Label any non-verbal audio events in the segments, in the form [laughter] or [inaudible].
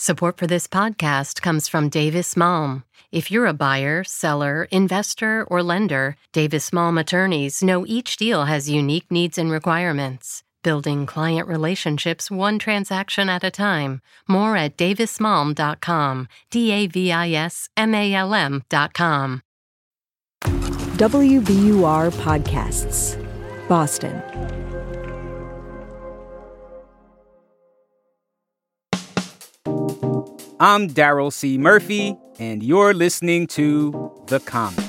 Support for this podcast comes from Davis Malm. If you're a buyer, seller, investor, or lender, Davis Malm attorneys know each deal has unique needs and requirements. Building client relationships one transaction at a time. More at davismalm.com. D A V I S M A L M.com. WBUR Podcasts, Boston. I'm Darryl C. Murphy, and you're listening to The Common.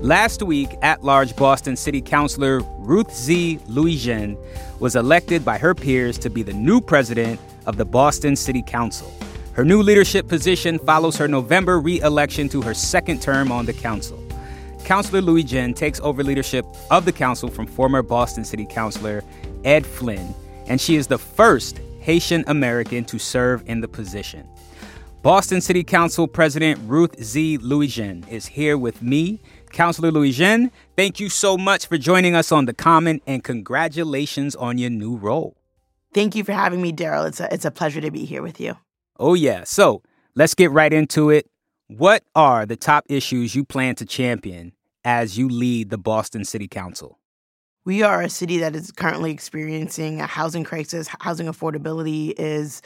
Last week, at large Boston City Councilor Ruthzee Louijeune was elected by her peers to be the new president of the Boston City Council. Her new leadership position follows her November re election to her second term on the council. Councilor Louijeune takes over leadership of the council from former Boston City Councilor Ed Flynn and she is the first Haitian American to serve in the position. Boston City Council President Ruthzee Louijeune is here with me. Councilor Louijeune, thank you so much for joining us on The Common and congratulations on your new role. Thank you for having me, Darryl. It's a, it's a pleasure to be here with you. Oh, yeah. So let's get right into it. What are the top issues you plan to champion as you lead the Boston City Council? We are a city that is currently experiencing a housing crisis. Housing affordability is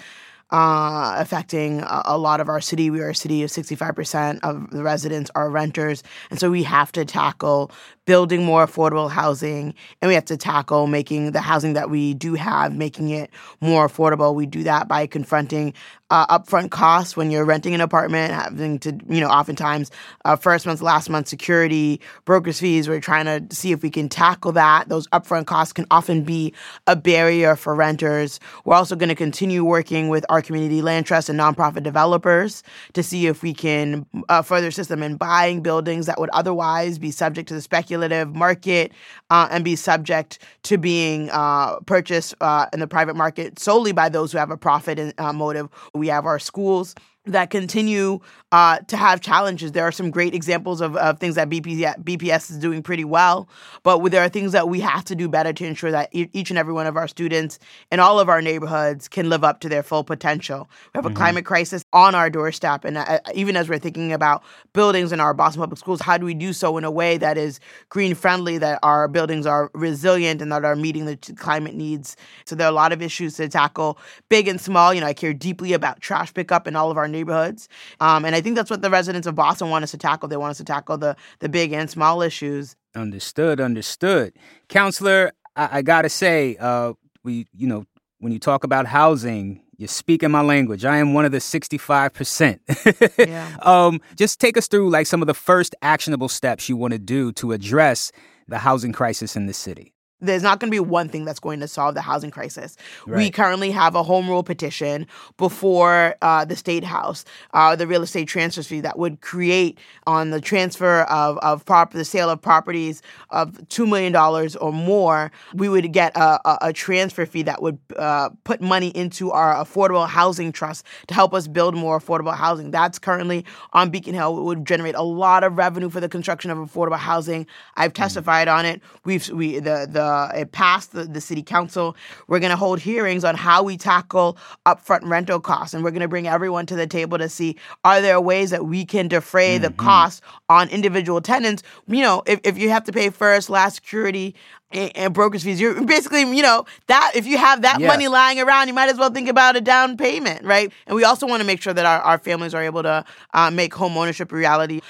uh, affecting a, a, lot of our city. We are a city of 65% of the residents are renters. And so we have to tackle building more affordable housing and we have to tackle making the housing that we do have, making it more affordable. We do that by confronting uh, upfront costs when you're renting an apartment, having to, you know, oftentimes uh, first month, last month security, broker's fees. We're trying to see if we can tackle that. Those upfront costs can often be a barrier for renters. We're also going to continue working with our community land trust and nonprofit developers to see if we can uh, further assist them in buying buildings that would otherwise be subject to the speculative market uh, and be subject to being uh, purchased uh, in the private market solely by those who have a profit uh, motive. We have our schools that continue uh, to have challenges. There are some great examples of, of things that BP, BPS is doing pretty well, but there are things that we have to do better to ensure that each and every one of our students in all of our neighborhoods can live up to their full potential. We have a mm-hmm. climate crisis on our doorstep, and uh, even as we're thinking about buildings in our Boston Public Schools, how do we do so in a way that is green friendly, that our buildings are resilient, and that are meeting the climate needs? So there are a lot of issues to tackle, big and small. You know, I care deeply about trash pickup in all of our neighborhoods. Um, and I think that's what the residents of Boston want us to tackle. They want us to tackle the the big and small issues. Understood, understood. Councilor, I, I gotta say, uh, we you know, when you talk about housing, you're speaking my language. I am one of the 65%. [laughs] yeah. um, just take us through like some of the first actionable steps you want to do to address the housing crisis in the city there's not going to be one thing that's going to solve the housing crisis. Right. We currently have a home rule petition before uh, the state house, uh, the real estate transfer fee that would create on the transfer of of prop the sale of properties of two million dollars or more. We would get a, a, a transfer fee that would uh, put money into our affordable housing trust to help us build more affordable housing. That's currently on Beacon Hill. It would generate a lot of revenue for the construction of affordable housing. I've mm. testified mm. on it. We've we the the uh, it passed the, the city council. We're going to hold hearings on how we tackle upfront rental costs, and we're going to bring everyone to the table to see are there ways that we can defray mm-hmm. the cost on individual tenants. You know, if, if you have to pay first, last security, and, and broker's fees. You're basically, you know, that if you have that yeah. money lying around, you might as well think about a down payment, right? And we also want to make sure that our, our families are able to uh, make home ownership a reality.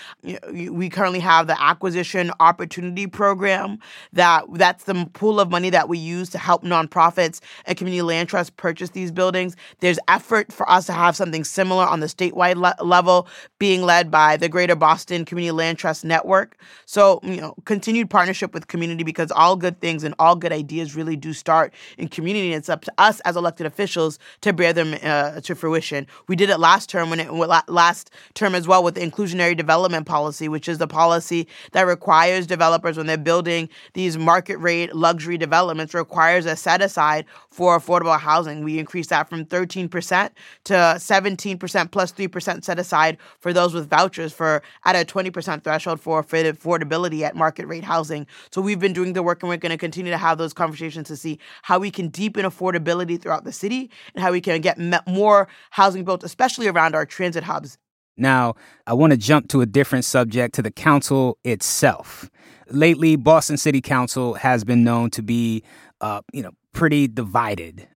We currently have the acquisition opportunity program that that's the pool of money that we use to help nonprofits and community land trusts purchase these buildings. There's effort for us to have something similar on the statewide le- level, being led by the Greater Boston Community Land Trust Network. So, you know, continued partnership with community because all good things and all good ideas really do start in community. And it's up to us as elected officials to bear them uh, to fruition. We did it last term when it last term as well with the inclusionary development policy, which is the policy that requires developers when they're building these market rate luxury developments requires a set aside for affordable housing. We increased that from 13% to 17% plus 3% set aside for those with vouchers for at a 20% threshold for affordability at market rate housing. So we've been doing the work and we're going to continue to have those conversations to see how we can deepen affordability throughout the city and how we can get more housing built, especially around our transit hubs. Now, I want to jump to a different subject to the council itself. Lately, Boston City Council has been known to be, uh, you know, pretty divided.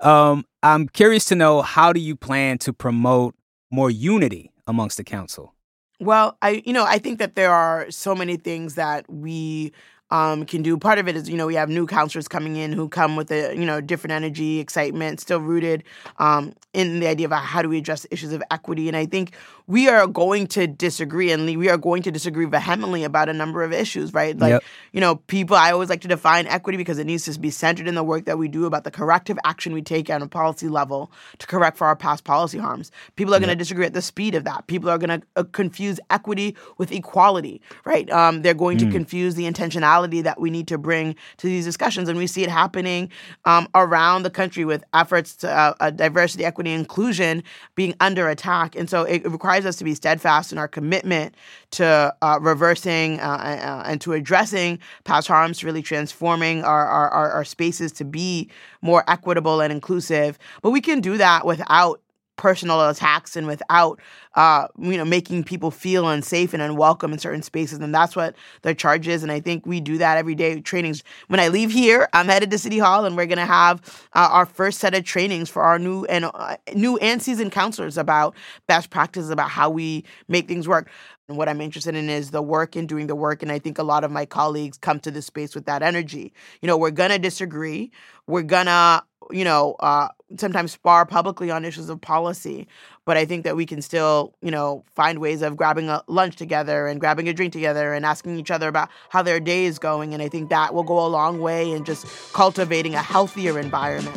Um, I'm curious to know how do you plan to promote more unity amongst the council? Well, I you know I think that there are so many things that we um, can do. Part of it is, you know, we have new councilors coming in who come with a, you know, different energy, excitement, still rooted um, in the idea of how do we address issues of equity. And I think we are going to disagree and we are going to disagree vehemently about a number of issues, right? Like, yep. you know, people, I always like to define equity because it needs to be centered in the work that we do about the corrective action we take on a policy level to correct for our past policy harms. People are yep. going to disagree at the speed of that. People are going to uh, confuse equity with equality, right? Um, they're going mm. to confuse the intentionality that we need to bring to these discussions. And we see it happening um, around the country with efforts to uh, uh, diversity, equity, inclusion being under attack. And so it, requires us to be steadfast in our commitment to uh, reversing uh, uh, and to addressing past harms, really transforming our, our, our spaces to be more equitable and inclusive. But we can do that without personal attacks and without uh, you know making people feel unsafe and unwelcome in certain spaces and that's what the charge is and i think we do that every day trainings when i leave here i'm headed to city hall and we're going to have uh, our first set of trainings for our new and uh, new and seasoned councilors about best practices about how we make things work and what I'm interested in is the work and doing the work. And I think a lot of my colleagues come to this space with that energy. You know, we're going to disagree. We're going to, you know, uh, sometimes spar publicly on issues of policy. But I think that we can still, you know, find ways of grabbing a lunch together and grabbing a drink together and asking each other about how their day is going. And I think that will go a long way in just cultivating a healthier environment.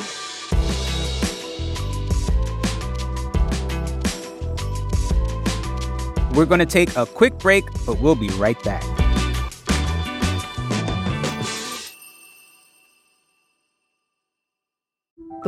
We're going to take a quick break, but we'll be right back.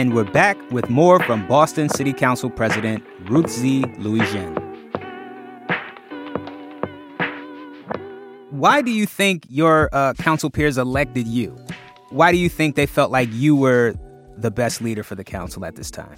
And we're back with more from Boston City Council President Ruthzee Louijeune. why do you think your uh, council peers elected you? Why do you think they felt like you were the best leader for the council at this time?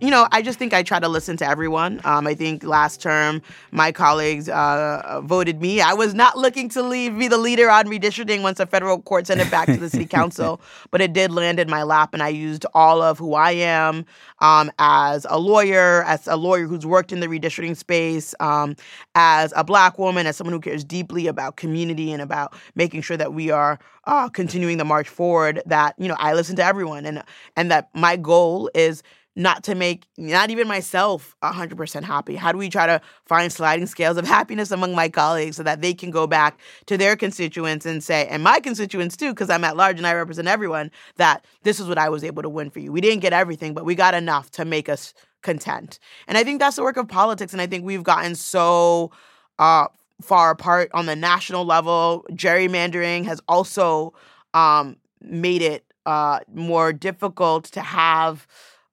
You know, I just think I try to listen to everyone. Um, I think last term my colleagues uh, voted me. I was not looking to leave, be the leader on redistricting once the federal court sent it back to the city [laughs] council, but it did land in my lap, and I used all of who I am um, as a lawyer, as a lawyer who's worked in the redistricting space, um, as a black woman, as someone who cares deeply about community and about making sure that we are uh, continuing the march forward. That you know, I listen to everyone, and and that my goal is not to make not even myself 100% happy? How do we try to find sliding scales of [laughs] happiness among my colleagues so that they can go back to their constituents and say, and my constituents too, because I'm at large and I represent everyone, that this is what I was able to win for you. We didn't get everything, but we got enough to make us content. And I think that's the work of politics. And I think we've gotten so uh, far apart on the national level. Gerrymandering has also um, made it uh, more difficult to have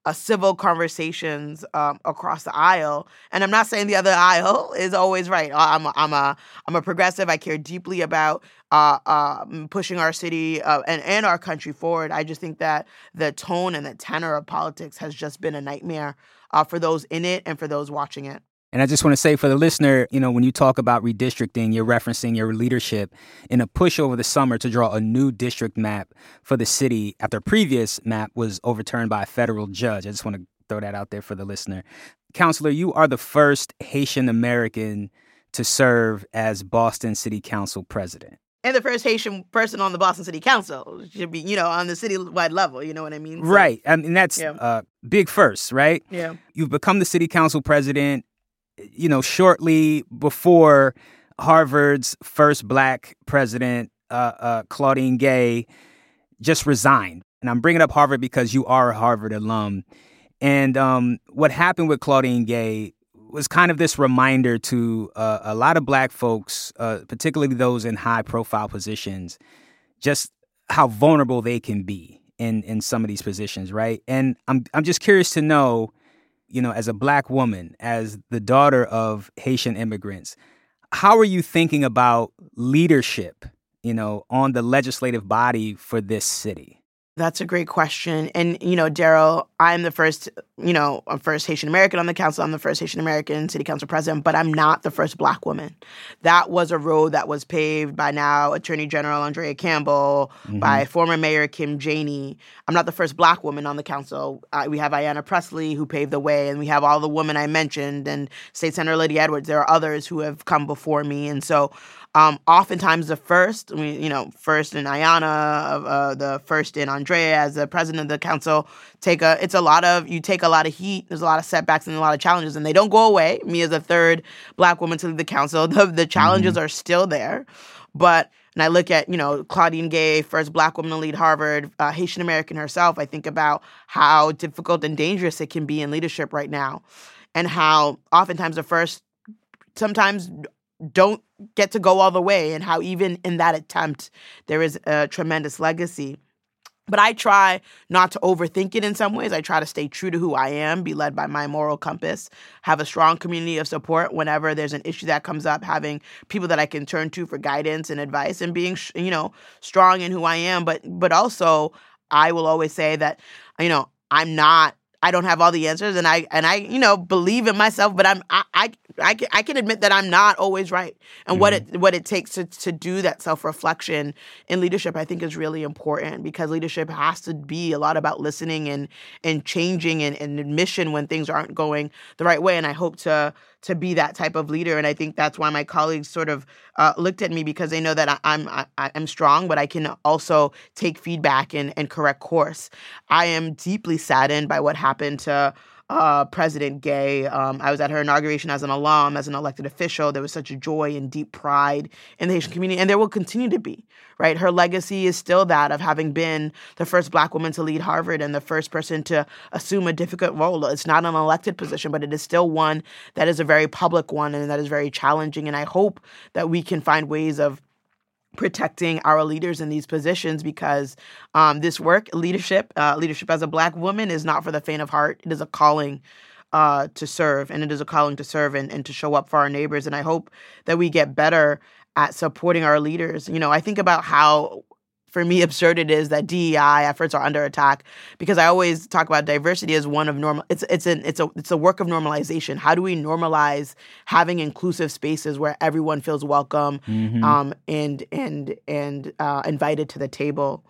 uh, civil conversations um, across the aisle. And I'm not saying the other aisle [laughs] is always right. I'm a, I'm a I'm a progressive. I care deeply about uh, uh, pushing our city uh, and and our country forward. I just think that the tone and the tenor of politics has just been a nightmare uh, for those in it and for those watching it. And I just want to say for the listener, you know, when you talk about redistricting, you're referencing your leadership in a push over the summer to draw a new district map for the city after a previous map was overturned by a federal judge. I just want to throw that out there for the listener. Councilor, you are the first Haitian American to serve as Boston City Council president. And the first Haitian person on the Boston City Council should be, you know, on the citywide level. You know what I mean? So, right. I mean, that's yeah. uh, big first, right? Yeah. You've become the city council president you know, shortly before Harvard's first black president, uh, uh, Claudine Gay, just resigned. And I'm bringing up Harvard because you are a Harvard alum. And um, what happened with Claudine Gay was kind of this reminder to uh, a lot of black folks, uh, particularly those in high profile positions, just how vulnerable they can be in, in some of these positions, right? And I'm, I'm just curious to know you know, as a black woman, as the daughter of Haitian immigrants, how are you thinking about leadership, you know, on the legislative body for this city? That's a great question. And, you know, Darryl, I'm the first, you know, I'm first Haitian American on the council. I'm the first Haitian American city council president, but I'm not the first black woman. That was a road that was paved by now Attorney General Andrea Campbell, mm-hmm. by former Mayor Kim Janey. I'm not the first black woman on the council. Uh, we have Ayanna Pressley who paved the way, and we have all the women I mentioned, and State Senator Lydia Edwards. There are others who have come before me. And so um, oftentimes, the first, you know, first in Ayanna, uh, the first in Andrea as the president of the council, take a. It's a lot of you take a lot of heat. There's a lot of setbacks and a lot of challenges, and they don't go away. Me as a third black woman to lead the council, [laughs] the, the challenges mm-hmm. are still there, but. And I look at, you know, Claudine Gay, first black woman to lead Harvard, uh, Haitian American herself. I think about how difficult and dangerous it can be in leadership right now, and how oftentimes the first sometimes don't get to go all the way and how even in that attempt there is a tremendous legacy but I try not to overthink it in some ways. I try to stay true to who I am, be led by my moral compass, have a strong community of support whenever there's an issue that comes up, having people that I can turn to for guidance and advice and being, you know, strong in who I am, but but also I will always say that you know, I'm not I don't have all the answers, and I and I you know believe in myself, but I'm I I I can, I can admit that I'm not always right, and mm-hmm. what it what it takes to to do that self reflection in leadership, I think is really important because leadership has to be a lot about listening and and changing and, and admission when things aren't going the right way, and I hope to to be that type of leader. And I think that's why my colleagues sort of uh, looked at me because they know that I, I'm I, I'm strong, but I can also take feedback and, and correct course. I am deeply saddened by what happened to uh, President Gay. Um, I was at her inauguration as an alum, as an elected official. There was such a joy and deep pride in the Haitian community, and there will continue to be. Right, her legacy is still that of having been the first Black woman to lead Harvard and the first person to assume a difficult role. It's not an elected position, but it is still one that is a very public one and that is very challenging. And I hope that we can find ways of protecting our leaders in these positions because um, this work, leadership, uh, leadership as a black woman, is not for the faint of heart. It is a calling uh, to serve, and it is a calling to serve and, and to show up for our neighbors. And I hope that we get better at supporting our leaders. You know, I think about how for me absurd it is that DEI efforts are under attack because I always talk about diversity as one of normal it's it's an it's a it's a work of normalization. How do we normalize having inclusive spaces where everyone feels welcome mm-hmm. um, and and and uh, invited to the table?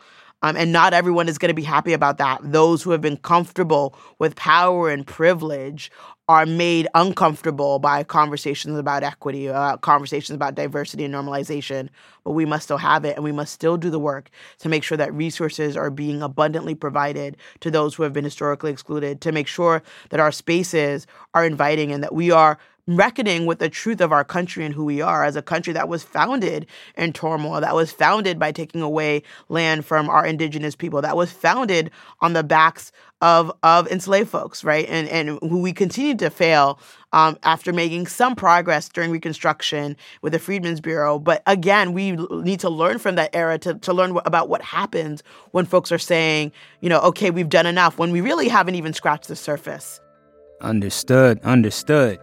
Um, and not everyone is going to be happy about that. Those who have been comfortable with power and privilege are made uncomfortable by conversations about equity, uh, conversations about diversity and normalization, but we must still have it and we must still do the work to make sure that resources are being abundantly provided to those who have been historically excluded, to make sure that our spaces are inviting and that we are reckoning with the truth of our country and who we are as a country that was founded in turmoil, that was founded by taking away land from our indigenous people, that was founded on the backs of of enslaved folks, right? And and who we continue to fail um, after making some progress during Reconstruction with the Freedmen's Bureau. But again, we need to learn from that era to, to learn about what happens when folks are saying, you know, okay, we've done enough, when we really haven't even scratched the surface. Understood, understood.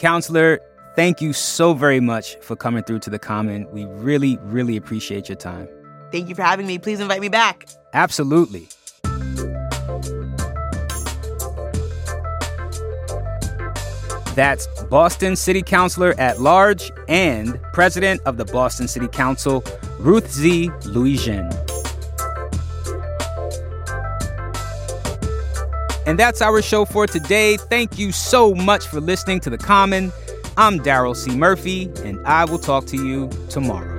Councilor, thank you so very much for coming through to the Common. We really, really appreciate your time. Thank you for having me. Please invite me back. Absolutely. That's Boston City Councilor at Large and President of the Boston City Council, Ruth Z. Louis-Jean. And that's our show for today. Thank you so much for listening to The Common. I'm Darryl C. Murphy, and I will talk to you tomorrow.